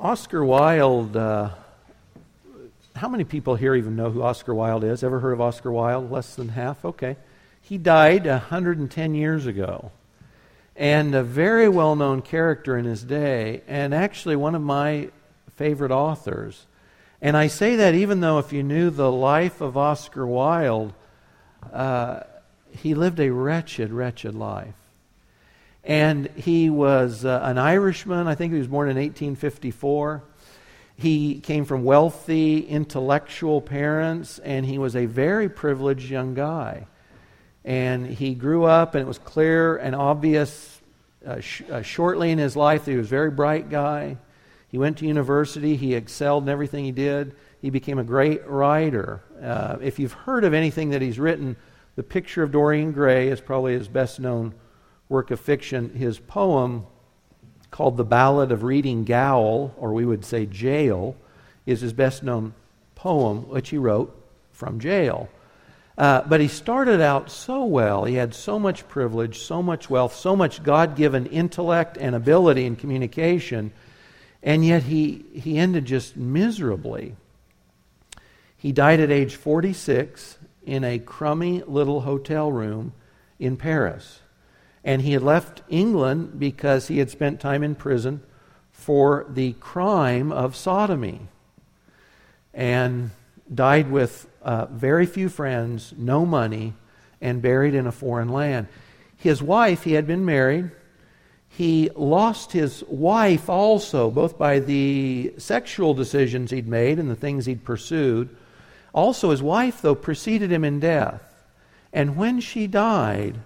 Oscar Wilde, uh, how many people here even know who Oscar Wilde is? Ever heard of Oscar Wilde? Less than half? Okay. He died 110 years ago. And a very well known character in his day, and actually one of my favorite authors. And I say that even though if you knew the life of Oscar Wilde, uh, he lived a wretched, wretched life. And he was uh, an Irishman. I think he was born in 1854. He came from wealthy, intellectual parents, and he was a very privileged young guy. And he grew up, and it was clear and obvious uh, sh- uh, shortly in his life that he was a very bright guy. He went to university, he excelled in everything he did. He became a great writer. Uh, if you've heard of anything that he's written, The Picture of Dorian Gray is probably his best known work of fiction. His poem, called The Ballad of Reading Gaol, or we would say Jail, is his best known poem, which he wrote from jail. Uh, but he started out so well. He had so much privilege, so much wealth, so much God given intellect and ability in communication, and yet he, he ended just miserably. He died at age 46 in a crummy little hotel room in Paris. And he had left England because he had spent time in prison for the crime of sodomy. And died with uh, very few friends, no money, and buried in a foreign land. His wife, he had been married. He lost his wife also, both by the sexual decisions he'd made and the things he'd pursued. Also, his wife, though, preceded him in death. And when she died,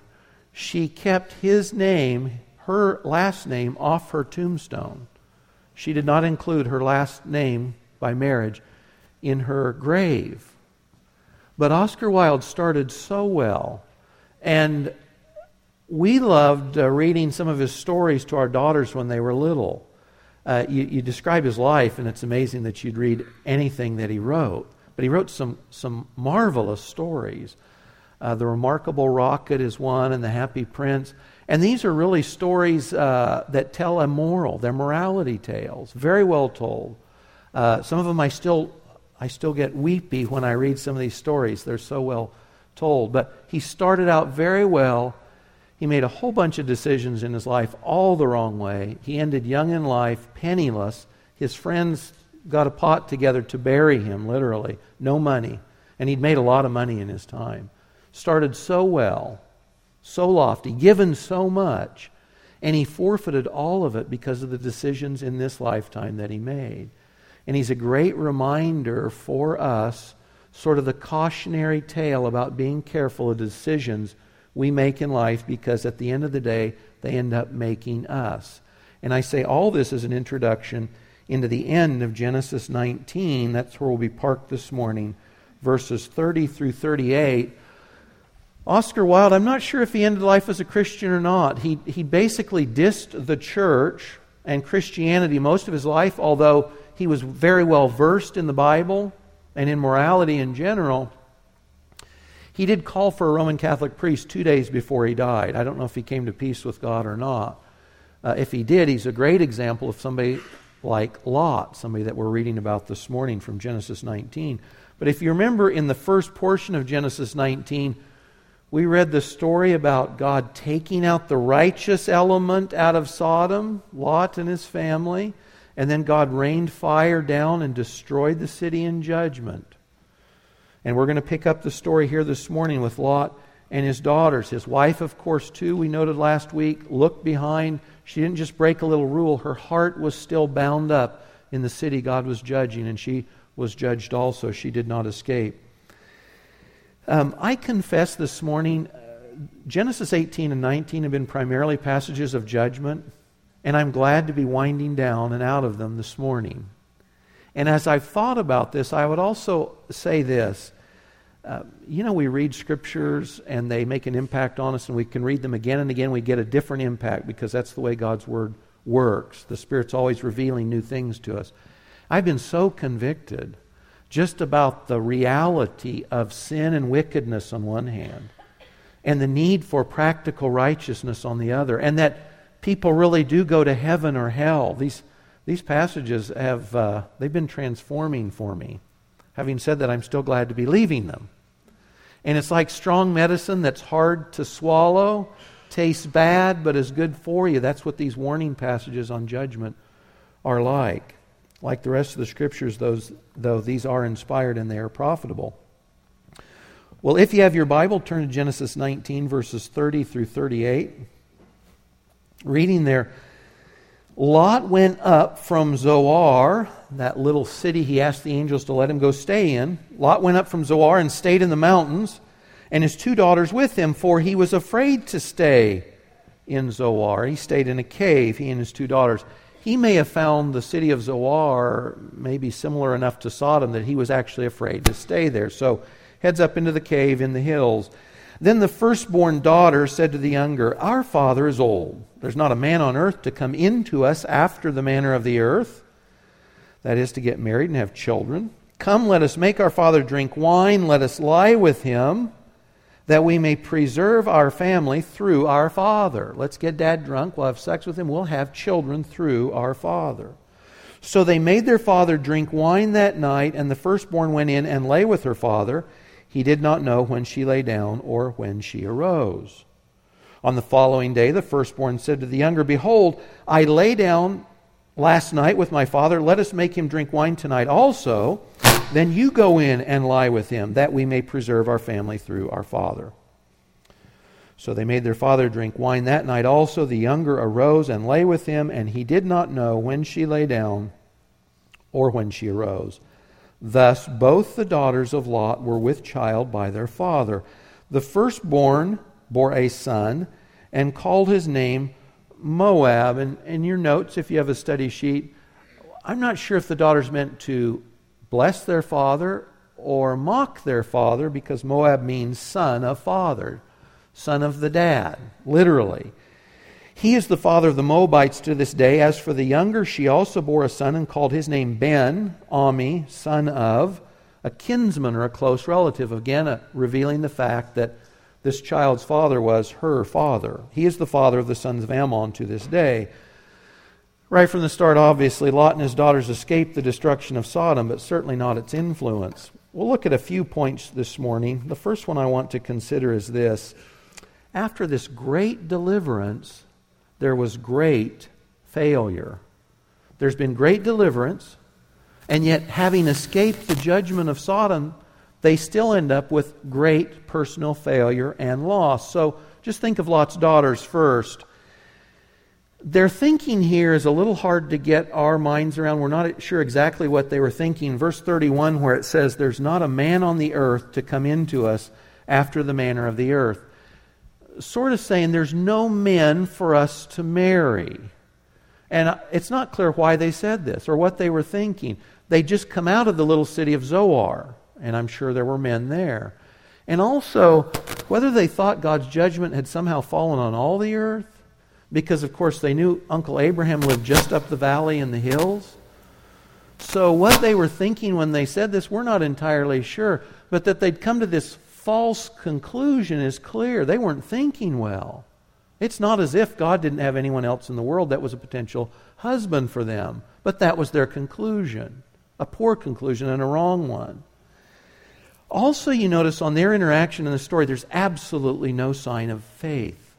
she kept his name, her last name, off her tombstone. She did not include her last name by marriage in her grave. But Oscar Wilde started so well, and we loved uh, reading some of his stories to our daughters when they were little. Uh, you, you, describe his life, and it's amazing that you'd read anything that he wrote. But he wrote some, some marvelous stories. Uh, the Remarkable Rocket is one, and The Happy Prince. And these are really stories uh, that tell a moral. They're morality tales, very well told. Uh, some of them I still I still get weepy when I read some of these stories. They're so well told. But he started out very well. He made a whole bunch of decisions in his life all the wrong way. He ended young in life, penniless. His friends got a pot together to bury him, literally. No money. And he'd made a lot of money in his time. Started so well, so lofty, given so much, and he forfeited all of it because of the decisions in this lifetime that he made. And he's a great reminder for us, sort of the cautionary tale about being careful of decisions we make in life because at the end of the day, they end up making us. And I say all this as an introduction into the end of Genesis 19. That's where we'll be parked this morning, verses 30 through 38. Oscar Wilde, I'm not sure if he ended life as a Christian or not. He, he basically dissed the church and Christianity most of his life, although he was very well versed in the Bible and in morality in general. He did call for a Roman Catholic priest two days before he died. I don't know if he came to peace with God or not. Uh, if he did, he's a great example of somebody like Lot, somebody that we're reading about this morning from Genesis 19. But if you remember in the first portion of Genesis 19, we read the story about God taking out the righteous element out of Sodom, Lot and his family, and then God rained fire down and destroyed the city in judgment. And we're going to pick up the story here this morning with Lot and his daughters. His wife, of course, too, we noted last week, looked behind. She didn't just break a little rule, her heart was still bound up in the city God was judging, and she was judged also. She did not escape. Um, I confess this morning, uh, Genesis 18 and 19 have been primarily passages of judgment. And I'm glad to be winding down and out of them this morning. And as I've thought about this, I would also say this. Uh, you know, we read scriptures and they make an impact on us, and we can read them again and again. We get a different impact because that's the way God's Word works. The Spirit's always revealing new things to us. I've been so convicted just about the reality of sin and wickedness on one hand, and the need for practical righteousness on the other, and that people really do go to heaven or hell. These these passages have uh, they've been transforming for me. Having said that, I'm still glad to be leaving them. And it's like strong medicine that's hard to swallow, tastes bad, but is good for you. That's what these warning passages on judgment are like. Like the rest of the scriptures, those, though, these are inspired and they are profitable. Well, if you have your Bible, turn to Genesis 19, verses 30 through 38. Reading there, Lot went up from Zoar, that little city he asked the angels to let him go stay in. Lot went up from Zoar and stayed in the mountains, and his two daughters with him, for he was afraid to stay in Zoar. He stayed in a cave, he and his two daughters. He may have found the city of Zoar maybe similar enough to Sodom that he was actually afraid to stay there. So heads up into the cave in the hills. Then the firstborn daughter said to the younger, Our father is old. There's not a man on earth to come into us after the manner of the earth. That is, to get married and have children. Come, let us make our father drink wine. Let us lie with him, that we may preserve our family through our father. Let's get dad drunk. We'll have sex with him. We'll have children through our father. So they made their father drink wine that night, and the firstborn went in and lay with her father. He did not know when she lay down or when she arose. On the following day, the firstborn said to the younger, Behold, I lay down last night with my father. Let us make him drink wine tonight also. Then you go in and lie with him, that we may preserve our family through our father. So they made their father drink wine that night also. The younger arose and lay with him, and he did not know when she lay down or when she arose. Thus, both the daughters of Lot were with child by their father. The firstborn bore a son and called his name Moab. And in your notes, if you have a study sheet, I'm not sure if the daughters meant to bless their father or mock their father because Moab means son of father, son of the dad, literally. He is the father of the Moabites to this day. As for the younger, she also bore a son and called his name Ben, Ami, son of a kinsman or a close relative. Again, uh, revealing the fact that this child's father was her father. He is the father of the sons of Ammon to this day. Right from the start, obviously, Lot and his daughters escaped the destruction of Sodom, but certainly not its influence. We'll look at a few points this morning. The first one I want to consider is this. After this great deliverance, there was great failure. There's been great deliverance, and yet, having escaped the judgment of Sodom, they still end up with great personal failure and loss. So, just think of Lot's daughters first. Their thinking here is a little hard to get our minds around. We're not sure exactly what they were thinking. Verse 31, where it says, There's not a man on the earth to come into us after the manner of the earth sort of saying there's no men for us to marry. And it's not clear why they said this or what they were thinking. They just come out of the little city of Zoar, and I'm sure there were men there. And also, whether they thought God's judgment had somehow fallen on all the earth, because of course they knew Uncle Abraham lived just up the valley in the hills. So, what they were thinking when they said this, we're not entirely sure, but that they'd come to this false conclusion is clear. They weren't thinking well. It's not as if God didn't have anyone else in the world that was a potential husband for them, but that was their conclusion. A poor conclusion and a wrong one. Also, you notice on their interaction in the story, there's absolutely no sign of faith.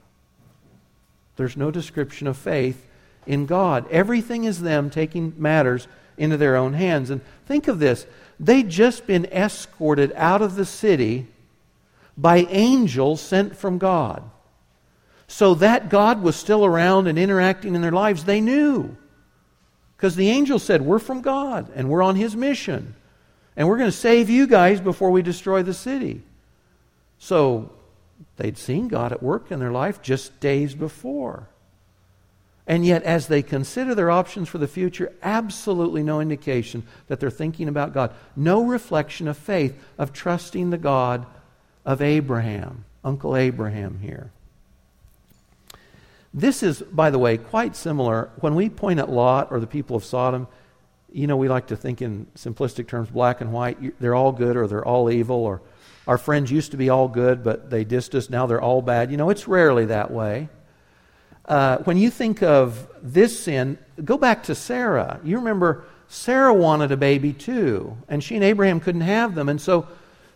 There's no description of faith in God. Everything is them taking matters into their own hands. And think of this they'd just been escorted out of the city by angels sent from God. So that God was still around and interacting in their lives, they knew. Because the angels said, We're from God and we're on His mission. And we're going to save you guys before we destroy the city. So they'd seen God at work in their life just days before. And yet, as they consider their options for the future, absolutely no indication that they're thinking about God. No reflection of faith, of trusting the God of Abraham, Uncle Abraham here. This is, by the way, quite similar. When we point at Lot or the people of Sodom, you know, we like to think in simplistic terms, black and white. They're all good or they're all evil, or our friends used to be all good, but they dissed us. Now they're all bad. You know, it's rarely that way. uh, when you think of this sin, go back to Sarah. You remember Sarah wanted a baby too, and she and Abraham couldn't have them. And so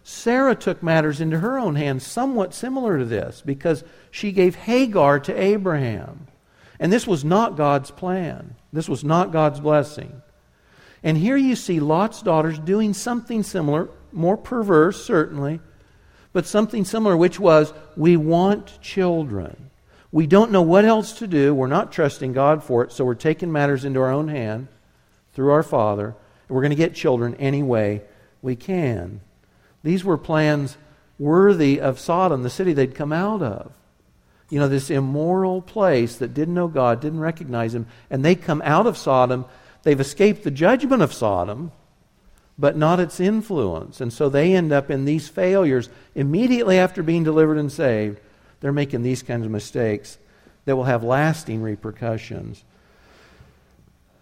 Sarah took matters into her own hands, somewhat similar to this, because she gave Hagar to Abraham. And this was not God's plan, this was not God's blessing. And here you see Lot's daughters doing something similar, more perverse, certainly, but something similar, which was we want children. We don't know what else to do. We're not trusting God for it, so we're taking matters into our own hand through our Father, and we're going to get children any way we can. These were plans worthy of Sodom, the city they'd come out of. You know, this immoral place that didn't know God, didn't recognize Him, and they come out of Sodom. They've escaped the judgment of Sodom, but not its influence. And so they end up in these failures immediately after being delivered and saved they're making these kinds of mistakes that will have lasting repercussions.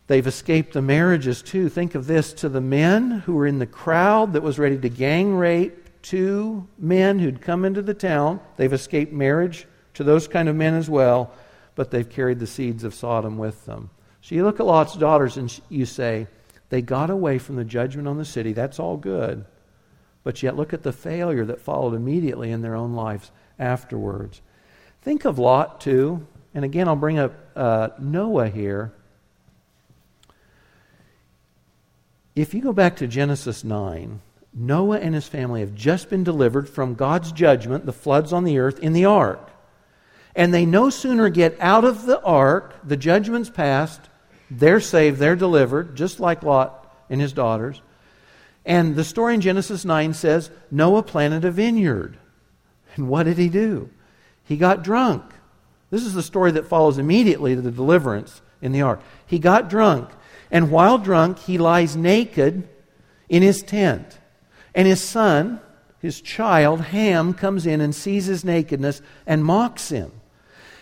They've escaped the marriages too. Think of this to the men who were in the crowd that was ready to gang rape two men who'd come into the town. They've escaped marriage to those kind of men as well, but they've carried the seeds of Sodom with them. So you look at Lot's daughters and you say, they got away from the judgment on the city. That's all good. But yet look at the failure that followed immediately in their own lives afterwards. Think of Lot, too. And again, I'll bring up uh, Noah here. If you go back to Genesis 9, Noah and his family have just been delivered from God's judgment, the floods on the earth, in the ark. And they no sooner get out of the ark, the judgment's passed, they're saved, they're delivered, just like Lot and his daughters. And the story in Genesis 9 says Noah planted a vineyard. And what did he do? He got drunk. This is the story that follows immediately to the deliverance in the ark. He got drunk, and while drunk, he lies naked in his tent. And his son, his child, Ham, comes in and sees his nakedness and mocks him.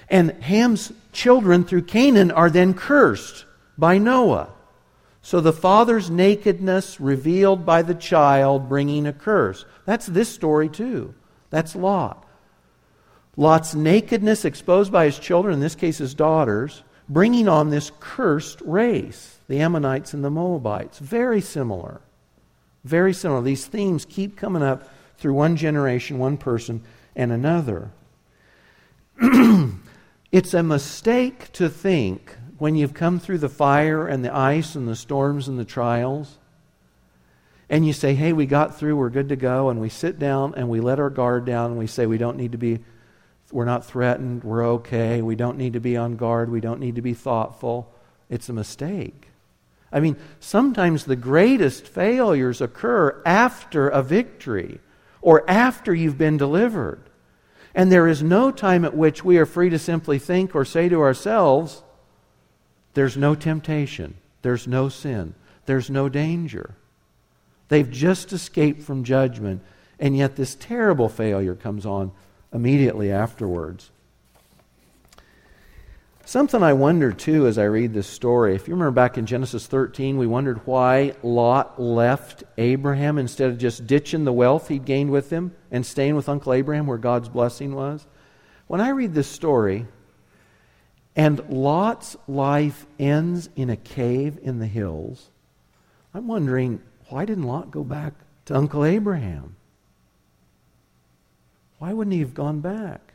And Ham's children through Canaan are then cursed by Noah. So the father's nakedness revealed by the child bringing a curse. That's this story too. That's Lot. Lot's nakedness exposed by his children, in this case his daughters, bringing on this cursed race, the Ammonites and the Moabites. Very similar. Very similar. These themes keep coming up through one generation, one person, and another. it's a mistake to think when you've come through the fire and the ice and the storms and the trials and you say, hey, we got through, we're good to go, and we sit down and we let our guard down and we say, we don't need to be, we're not threatened, we're okay, we don't need to be on guard, we don't need to be thoughtful, it's a mistake. I mean, sometimes the greatest failures occur after a victory or after you've been delivered. And there is no time at which we are free to simply think or say to ourselves, there's no temptation, there's no sin, there's no danger. They've just escaped from judgment, and yet this terrible failure comes on immediately afterwards. Something I wonder too as I read this story. If you remember back in Genesis 13, we wondered why Lot left Abraham instead of just ditching the wealth he'd gained with him and staying with Uncle Abraham where God's blessing was. When I read this story, and Lot's life ends in a cave in the hills, I'm wondering why didn't Lot go back to Uncle Abraham? Why wouldn't he have gone back?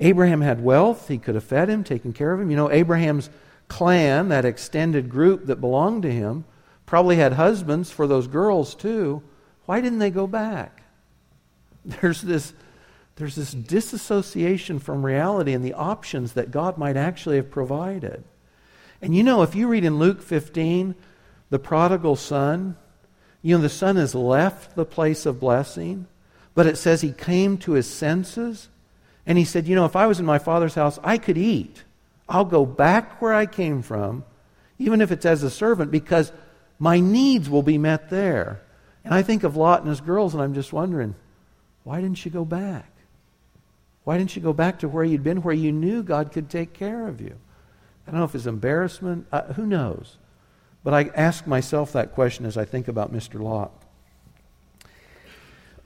Abraham had wealth. He could have fed him, taken care of him. You know, Abraham's clan, that extended group that belonged to him, probably had husbands for those girls too. Why didn't they go back? There's this, there's this disassociation from reality and the options that God might actually have provided. And you know, if you read in Luke 15, the prodigal son, you know, the son has left the place of blessing, but it says he came to his senses and he said, You know, if I was in my father's house, I could eat. I'll go back where I came from, even if it's as a servant, because my needs will be met there. And I think of Lot and his girls, and I'm just wondering, why didn't she go back? Why didn't you go back to where you'd been, where you knew God could take care of you? I don't know if it's embarrassment. Uh, who knows? But I ask myself that question as I think about Mr. Locke.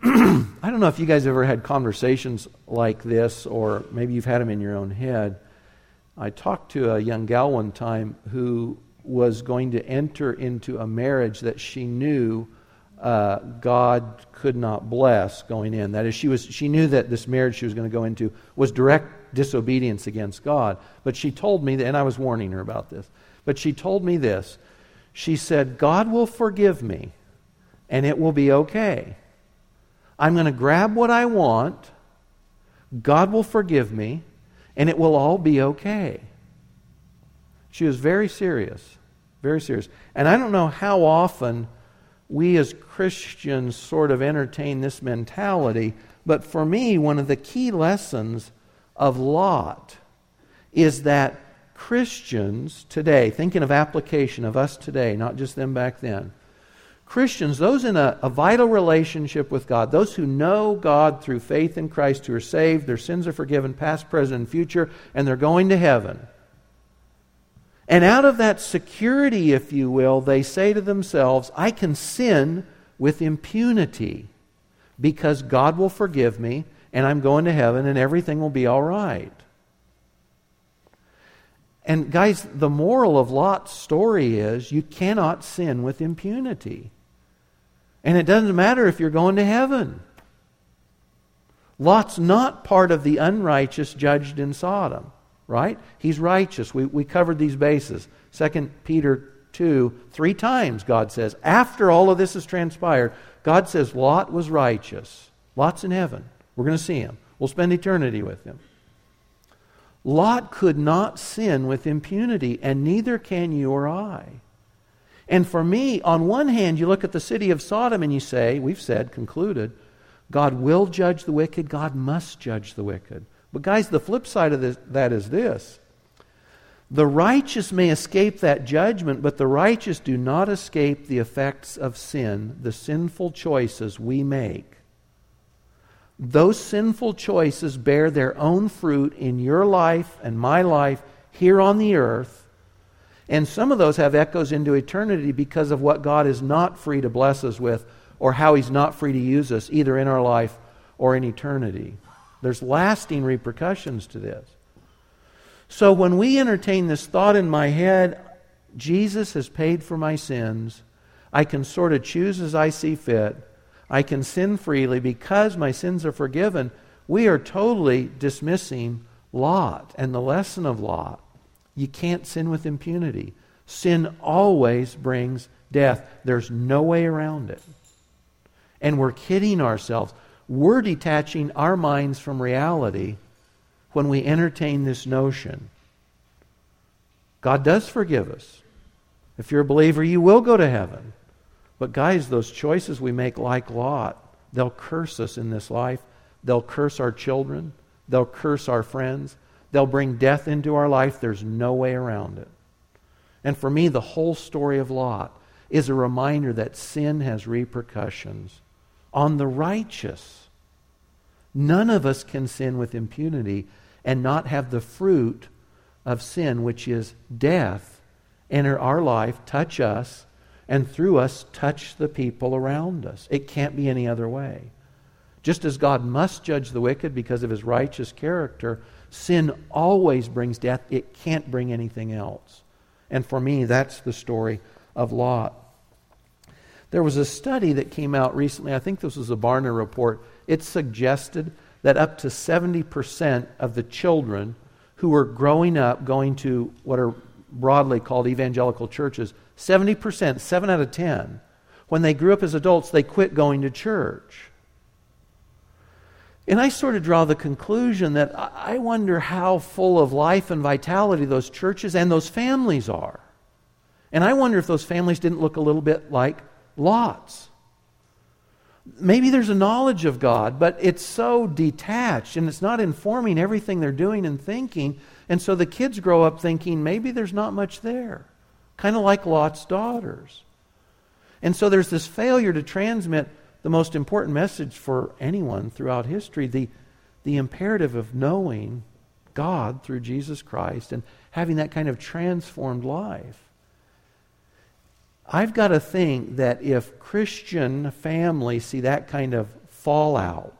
I don't know if you guys ever had conversations like this, or maybe you've had them in your own head. I talked to a young gal one time who was going to enter into a marriage that she knew uh, God could not bless going in. That is, she, was, she knew that this marriage she was going to go into was direct disobedience against God. But she told me, and I was warning her about this, but she told me this. She said, God will forgive me, and it will be okay. I'm going to grab what I want, God will forgive me, and it will all be okay. She was very serious, very serious. And I don't know how often we as Christians sort of entertain this mentality, but for me, one of the key lessons of Lot is that Christians today, thinking of application of us today, not just them back then, Christians, those in a, a, vital relationship with God, those who know God through faith in Christ, who are saved, their sins are forgiven, past, present, and future, and they're going to heaven. And out of that security, if you will, they say to themselves, I can sin with impunity because God will forgive me, and I'm going to heaven, and everything will be all right. And guys, the moral of Lot's story is you cannot sin with impunity. And it doesn't matter if you're going to heaven. Lot's not part of the unrighteous judged in Sodom, right? He's righteous. We, we covered these bases. 2 Peter 2, three times God says, after all of this has transpired, God says Lot was righteous. Lot's in heaven. We're going to see him. We'll spend eternity with him. Lot could not sin with impunity, and neither can you or I. And for me, on one hand, you look at the city of Sodom and you say, we've said, concluded, God will judge the wicked, God must judge the wicked. But, guys, the flip side of this, that is this the righteous may escape that judgment, but the righteous do not escape the effects of sin, the sinful choices we make. Those sinful choices bear their own fruit in your life and my life here on the earth and some of those have echoes into eternity because of what God is not free to bless us with or how He's not free to use us, either in our life or in eternity. There's lasting repercussions to this. So when we entertain this thought in my head, Jesus has paid for my sins, I can sort of choose as I see fit, I can sin freely because my sins are forgiven, we are totally dismissing Lot and the lesson of Lot. You can't sin with impunity. Sin always brings death. There's no way around it. And we're kidding ourselves. We're detaching our minds from reality when we entertain this notion. God does forgive us. If you're a believer, you will go to heaven. But, guys, those choices we make, like Lot, they'll curse us in this life. They'll curse our children. They'll curse our friends. They'll bring death into our life. There's no way around it. And for me, the whole story of Lot is a reminder that sin has repercussions on the righteous. None of us can sin with impunity and not have the fruit of sin, which is death, enter our life, touch us, and through us touch the people around us. It can't be any other way. Just as God must judge the wicked because of his righteous character, Sin always brings death, it can't bring anything else. And for me, that's the story of Lot. There was a study that came out recently, I think this was a Barna report. It suggested that up to 70% of the children who were growing up going to what are broadly called evangelical churches, 70%, 7 out of 10, when they grew up as adults, they quit going to church. And I sort of draw the conclusion that I wonder how full of life and vitality those churches and those families are. And I wonder if those families didn't look a little bit like Lot's. Maybe there's a knowledge of God, but it's so detached and it's not informing everything they're doing and thinking. And so the kids grow up thinking maybe there's not much there. Kind of like Lot's daughters. And so there's this failure to transmit the most important message for anyone throughout history the, the imperative of knowing God through Jesus Christ and having that kind of transformed life. I've got to think that if Christian families see that kind of fallout,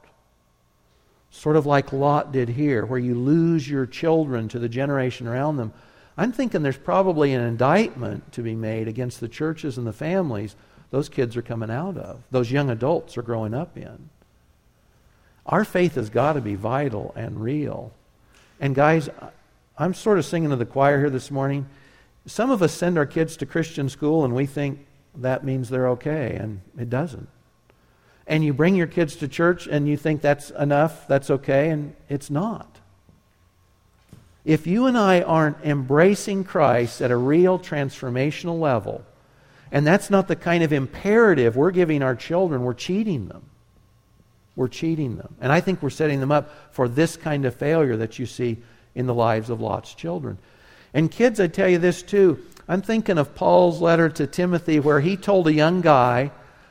sort of like Lot did here, where you lose your children to the generation around them. I'm thinking there's probably an indictment to be made against the churches and the families those kids are coming out of, those young adults are growing up in. Our faith has got to be vital and real. And guys, I'm sort of singing to the choir here this morning. Some of us send our kids to Christian school and we think that means they're okay, and it doesn't. And you bring your kids to church and you think that's enough, that's okay, and it's not. If you and I aren't embracing Christ at a real transformational level, and that's not the kind of imperative we're giving our children, we're cheating them. We're cheating them. And I think we're setting them up for this kind of failure that you see in the lives of Lot's children. And kids, I tell you this too. I'm thinking of Paul's letter to Timothy where he told a young guy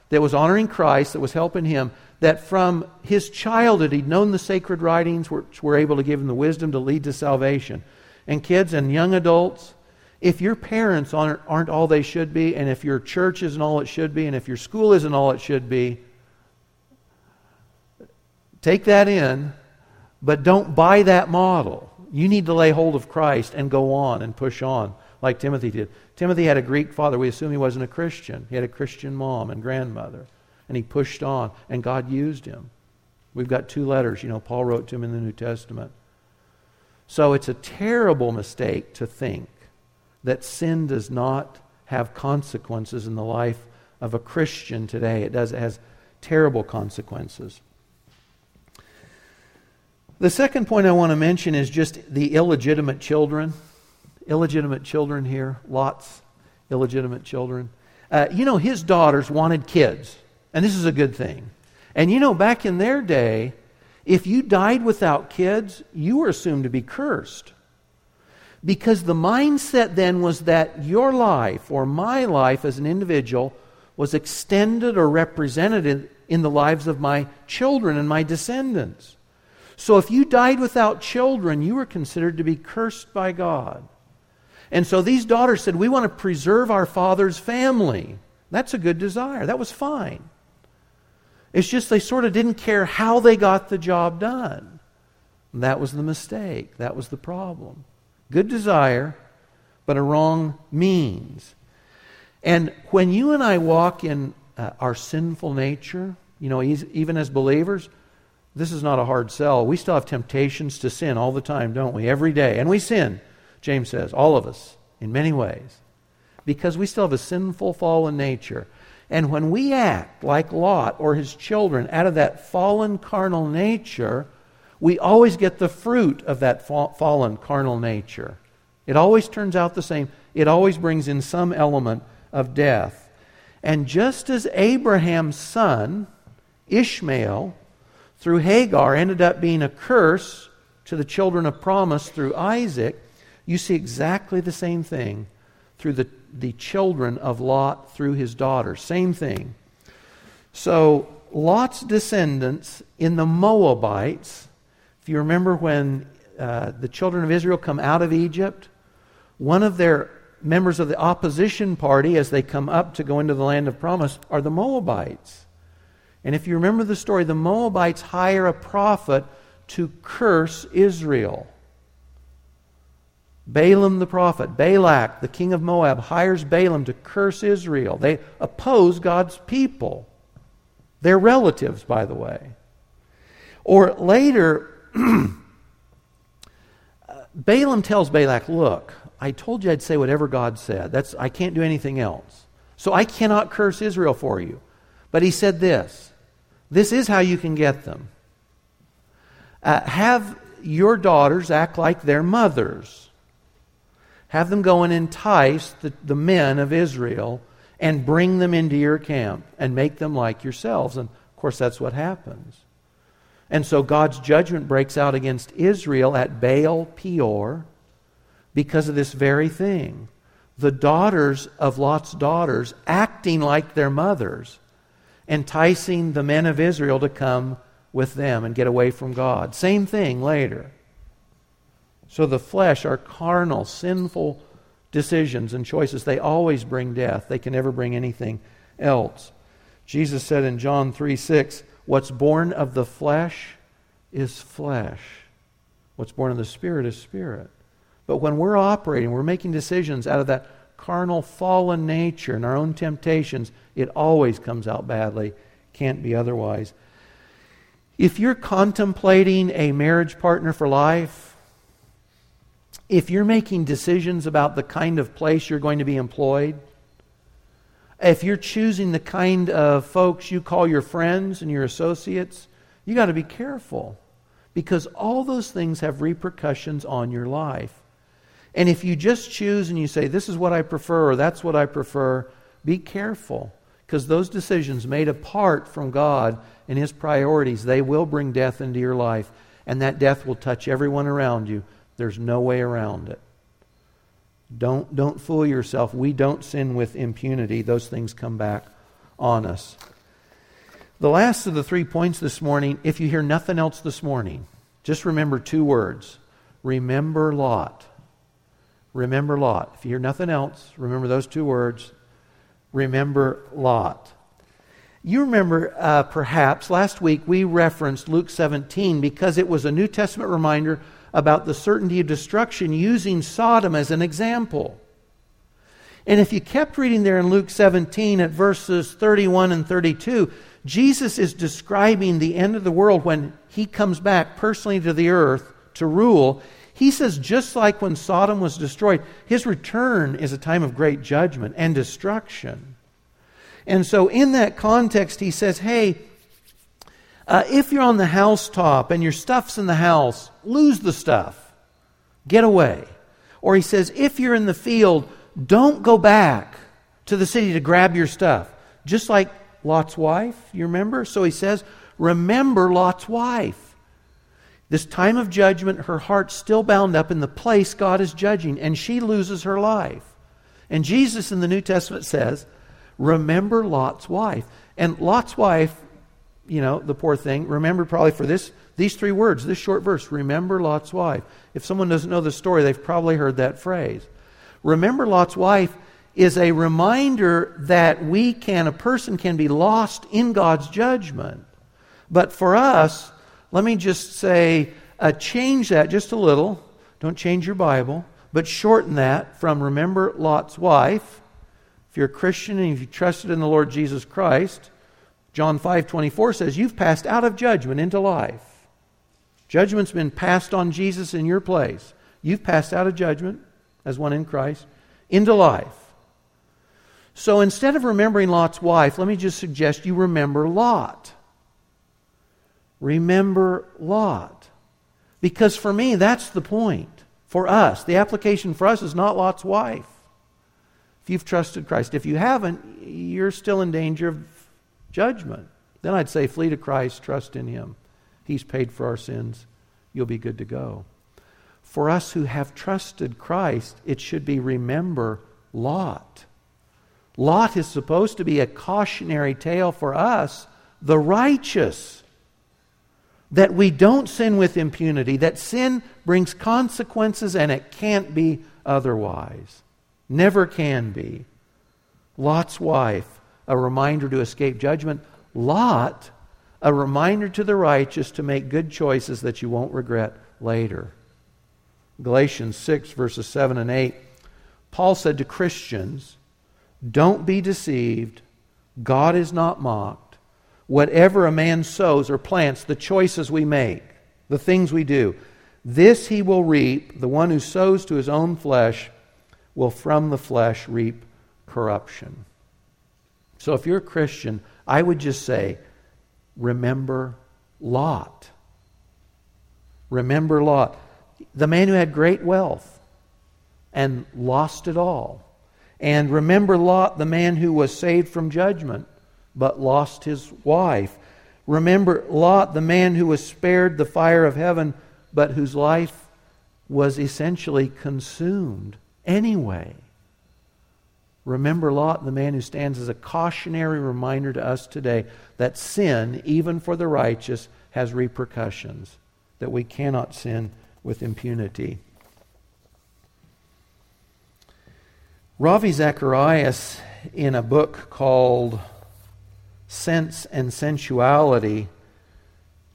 that was honoring Christ, that was helping him, that from his childhood he'd known the sacred writings which were able to give him the wisdom to lead to salvation. And kids and young adults, if your parents aren't, aren't all they should be, and if your church isn't all it should be, and if your school isn't all it should be, take that in, but don't buy that model. You need to lay hold of Christ and go on and push on like Timothy did. Timothy had a Greek father. We assume he wasn't a Christian. He had a Christian mom and grandmother and he pushed on, and God used him. We've got two letters, you know, Paul wrote to him in the New Testament. So it's a terrible mistake to think that sin does not have consequences in the life of a Christian today. It does, it has terrible consequences. The second point I want to mention is just the illegitimate children. Illegitimate children here, Lot's illegitimate children. Uh, you know, his daughters wanted kids. And this is a good thing. And you know, back in their day, if you died without kids, you were assumed to be cursed. Because the mindset then was that your life or my life as an individual was extended or represented in, the lives of my children and my descendants. So if you died without children, you were considered to be cursed by God. And so these daughters said, We want to preserve our father's family. That's a good desire. That was fine. It's just they sort of didn't care how they got the job done. And that was the mistake. That was the problem. Good desire, but a wrong means. And when you and I walk in uh, our sinful nature, you know, even as believers, this is not a hard sell. We still have temptations to sin all the time, don't we? Every day. And we sin, James says, all of us, in many ways. Because we still have a sinful, fallen nature. And when we act like Lot or his children out of that fallen carnal nature, we always get the fruit of that fallen carnal nature. It always turns out the same. It always brings in some element of death. And just as Abraham's son, Ishmael, through Hagar, ended up being a curse to the children of promise through Isaac, you see exactly the same thing through the the children of Lot through his daughters. Same thing. So, Lot's descendants in the Moabites, if you remember when uh, the children of Israel come out of Egypt, one of their members of the opposition party, as they come up to go into the land of promise, are the Moabites. And if you remember the story, the Moabites hire a prophet to curse Israel. Balaam the prophet, Balak, the king of Moab, hires Balaam to curse Israel. They oppose God's people. They're relatives, by the way. Or later, uh, Balaam tells Balak, Look, I told you I'd say whatever God said. That's, I can't do anything else. So I cannot curse Israel for you. But he said this this is how you can get them. Uh, have your daughters act like their mothers. Have them go and entice the, the men of Israel and bring them into your camp and make them like yourselves. And of course, that's what happens. And so God's judgment breaks out against Israel at Baal Peor because of this very thing. The daughters of Lot's daughters acting like their mothers, enticing the men of Israel to come with them and get away from God. Same thing later. So the flesh, our carnal, sinful decisions and choices, they always bring death. They can never bring anything else. Jesus said in John 3 6, What's born of the flesh is flesh. What's born of the Spirit is spirit. But when we're operating, we're making decisions out of that carnal, fallen nature and our own temptations, it always comes out badly. Can't be otherwise. If you're contemplating a marriage partner for life, if you're making decisions about the kind of place you're going to be employed, if you're choosing the kind of folks you call your friends and your associates, you got to be careful because all those things have repercussions on your life. And if you just choose and you say, this is what I prefer or that's what I prefer, be careful because those decisions made apart from God and His priorities, they will bring death into your life. And that death will touch everyone around you. There's no way around it. Don't, don't fool yourself. We don't sin with impunity. Those things come back on us. The last of the three points this morning, if you hear nothing else this morning, just remember two words. Remember Lot. Remember Lot. If you hear nothing else, remember those two words. Remember Lot. You remember, uh, perhaps, last week we referenced Luke 17 because it was a New Testament reminder about the certainty of destruction using Sodom as an example. And if you kept reading there in Luke 17 at verses 31 and 32, Jesus is describing the end of the world when he comes back personally to the earth to rule. He says, just like when Sodom was destroyed, his return is a time of great judgment and destruction. And so, in that context, he says, hey, uh, if you're on the housetop and your stuff's in the house, lose the stuff. Get away. Or he says, if you're in the field, don't go back to the city to grab your stuff. Just like Lot's wife, you remember? So he says, remember Lot's wife. This time of judgment, her heart's still bound up in the place God is judging, and she loses her life. And Jesus in the New Testament says, remember Lot's wife. And Lot's wife, you know, the poor thing, remembered probably for this these three words, this short verse, remember Lot's wife. If someone doesn't know the story, they've probably heard that phrase. Remember Lot's wife is a reminder that we can, a person can be lost in God's judgment. But for us, let me just say, uh, change that just a little. Don't change your Bible, but shorten that from remember Lot's wife. If you're a Christian and if you trusted in the Lord Jesus Christ, John 5 24 says, You've passed out of judgment into life. Judgment's been passed on Jesus in your place. You've passed out of judgment as one in Christ into life. So instead of remembering Lot's wife, let me just suggest you remember Lot. Remember Lot. Because for me, that's the point. For us, the application for us is not Lot's wife. If you've trusted Christ, if you haven't, you're still in danger of judgment. Then I'd say flee to Christ, trust in Him. He's paid for our sins. You'll be good to go. For us who have trusted Christ, it should be remember Lot. Lot is supposed to be a cautionary tale for us, the righteous, that we don't sin with impunity, that sin brings consequences and it can't be otherwise. Never can be. Lot's wife, a reminder to escape judgment. Lot, a reminder to the righteous to make good choices that you won't regret later. Galatians 6, verses 7 and 8, Paul said to Christians, don't be deceived. God is not mocked. Whatever a man sows or plants, the choices we make, the things we do, this he will reap. The one who sows to his own flesh will from the flesh reap corruption. So if you're a Christian, I would just say, remember Lot. Remember Lot, the man who had great wealth and lost it all. And remember Lot, the man who was saved from judgment, but lost his wife. Remember Lot, the man who was spared the fire of heaven, but whose life was essentially consumed anyway. Remember Lot, the man who stands as a cautionary reminder to us today that sin, even for the righteous, has repercussions, that we cannot sin with impunity. Ravi Zacharias, in a book called Sense and Sensuality,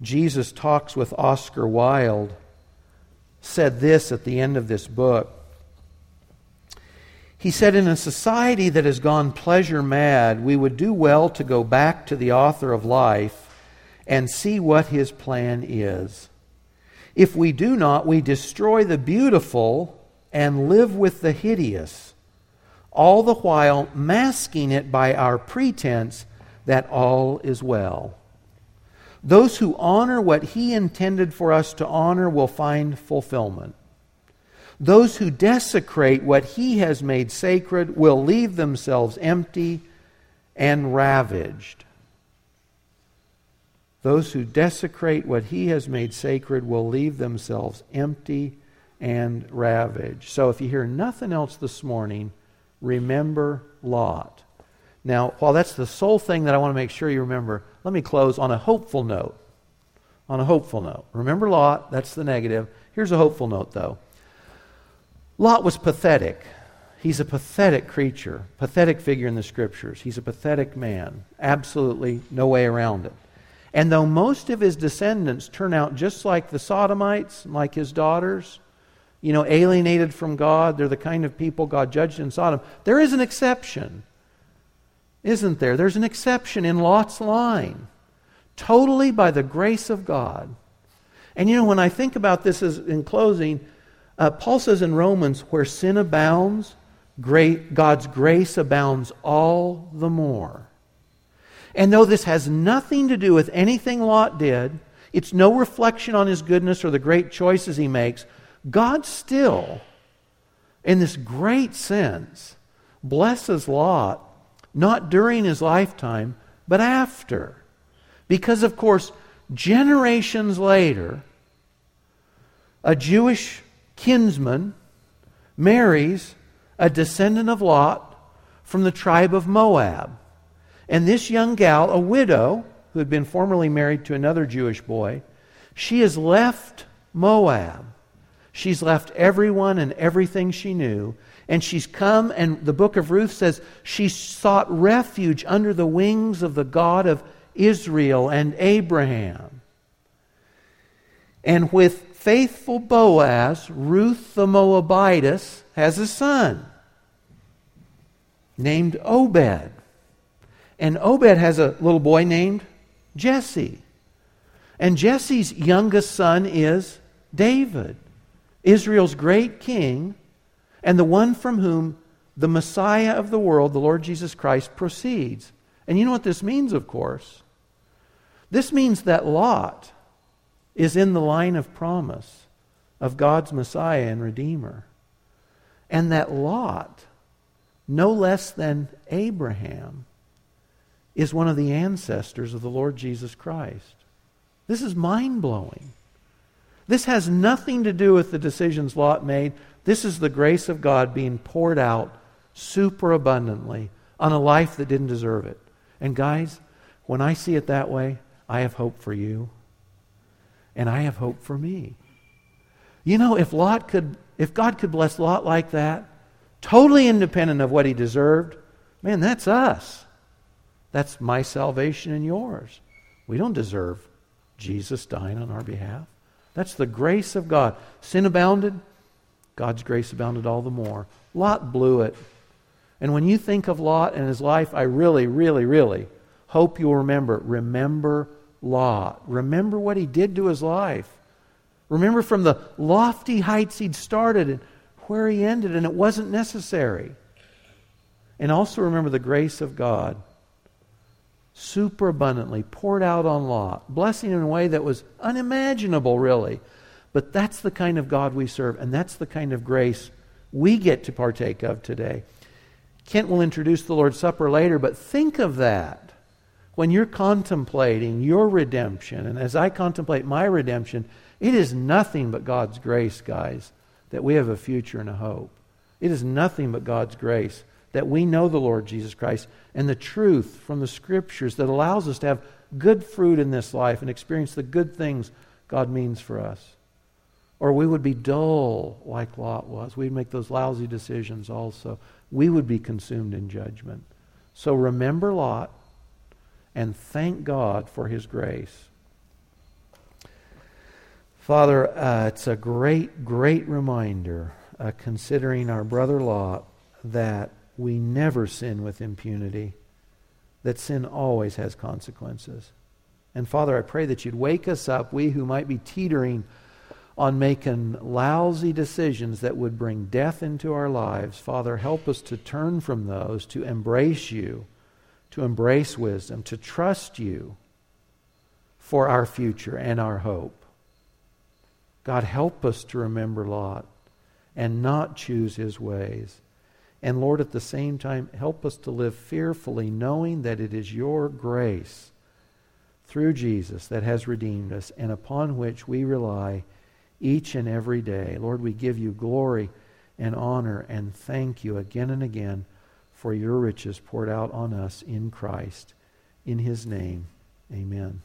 Jesus talks with Oscar Wilde, said this at the end of this book. He said, In a society that has gone pleasure mad, we would do well to go back to the author of life and see what his plan is. If we do not, we destroy the beautiful and live with the hideous, all the while masking it by our pretense that all is well. Those who honor what he intended for us to honor will find fulfillment. Those who desecrate what he has made sacred will leave themselves empty and ravaged. Those who desecrate what he has made sacred will leave themselves empty and ravaged. So if you hear nothing else this morning, remember Lot. Now, while that's the sole thing that I want to make sure you remember, let me close on a hopeful note. On a hopeful note. Remember Lot, that's the negative. Here's a hopeful note, though. Lot was pathetic. He's a pathetic creature, pathetic figure in the scriptures. He's a pathetic man. Absolutely no way around it. And though most of his descendants turn out just like the Sodomites, like his daughters, you know, alienated from God, they're the kind of people God judged in Sodom, there is an exception, isn't there? There's an exception in Lot's line, totally by the grace of God. And you know, when I think about this as in closing, uh, Paul says in Romans, where sin abounds, great, God's grace abounds all the more. And though this has nothing to do with anything Lot did, it's no reflection on his goodness or the great choices he makes, God still, in this great sense, blesses Lot, not during his lifetime, but after. Because, of course, generations later, a Jewish kinsman marries a descendant of Lot from the tribe of Moab. And this young gal, a widow who had been formerly married to another Jewish boy, she has left Moab. She's left everyone and everything she knew. And she's come, and the book of Ruth says she sought refuge under the wings of the God of Israel and Abraham. And with faithful Boaz, Ruth the Moabitess has a son named Obed. And Obed has a little boy named Jesse. And Jesse's youngest son is David, Israel's great king, and the one from whom the Messiah of the world, the Lord Jesus Christ, proceeds. And you know what this means, of course? This means that Lot is in the line of promise of God's Messiah and Redeemer. And that Lot, no less than Abraham, is one of the ancestors of the Lord Jesus Christ. This is mind blowing. This has nothing to do with the decisions Lot made. This is the grace of God being poured out super abundantly on a life that didn't deserve it. And guys, when I see it that way, I have hope for you and I have hope for me. You know, if Lot could, if God could bless Lot like that, totally independent of what he deserved, man, that's us. That's my salvation and yours. We don't deserve Jesus dying on our behalf. That's the grace of God. Sin abounded, God's grace abounded all the more. Lot blew it. And when you think of Lot and his life, I really, really, really hope you'll remember. Remember Lot. Remember what he did to his life. Remember from the lofty heights he'd started and where he ended, and it wasn't necessary. And also remember the grace of God super abundantly poured out on Lot, blessing in a way that was unimaginable, really. But that's the kind of God we serve, and that's the kind of grace we get to partake of today. Kent will introduce the Lord's Supper later, but think of that when you're contemplating your redemption, and as I contemplate my redemption, it is nothing but God's grace, guys, that we have a future and a hope. It is nothing but God's grace that we know the Lord Jesus Christ and the truth from the Scriptures that allows us to have good fruit in this life and experience the good things God means for us. Or we would be dull like Lot was. We'd make those lousy decisions also. We would be consumed in judgment. So remember Lot and thank God for his grace. Father, uh, it's a great, great reminder, uh, considering our brother Lot, that we never sin with impunity, that sin always has consequences. And Father, I pray that you'd wake us up, we who might be teetering on making lousy decisions that would bring death into our lives. Father, help us to turn from those, to embrace you, to embrace wisdom, to trust you for our future and our hope. God, help us to remember Lot and not choose his ways. And Lord, at the same time, help us to live fearfully, knowing that it is your grace through Jesus that has redeemed us and upon which we rely each and every day. Lord, we give you glory and honor and thank you again and again for your riches poured out on us in Christ. In his name, amen.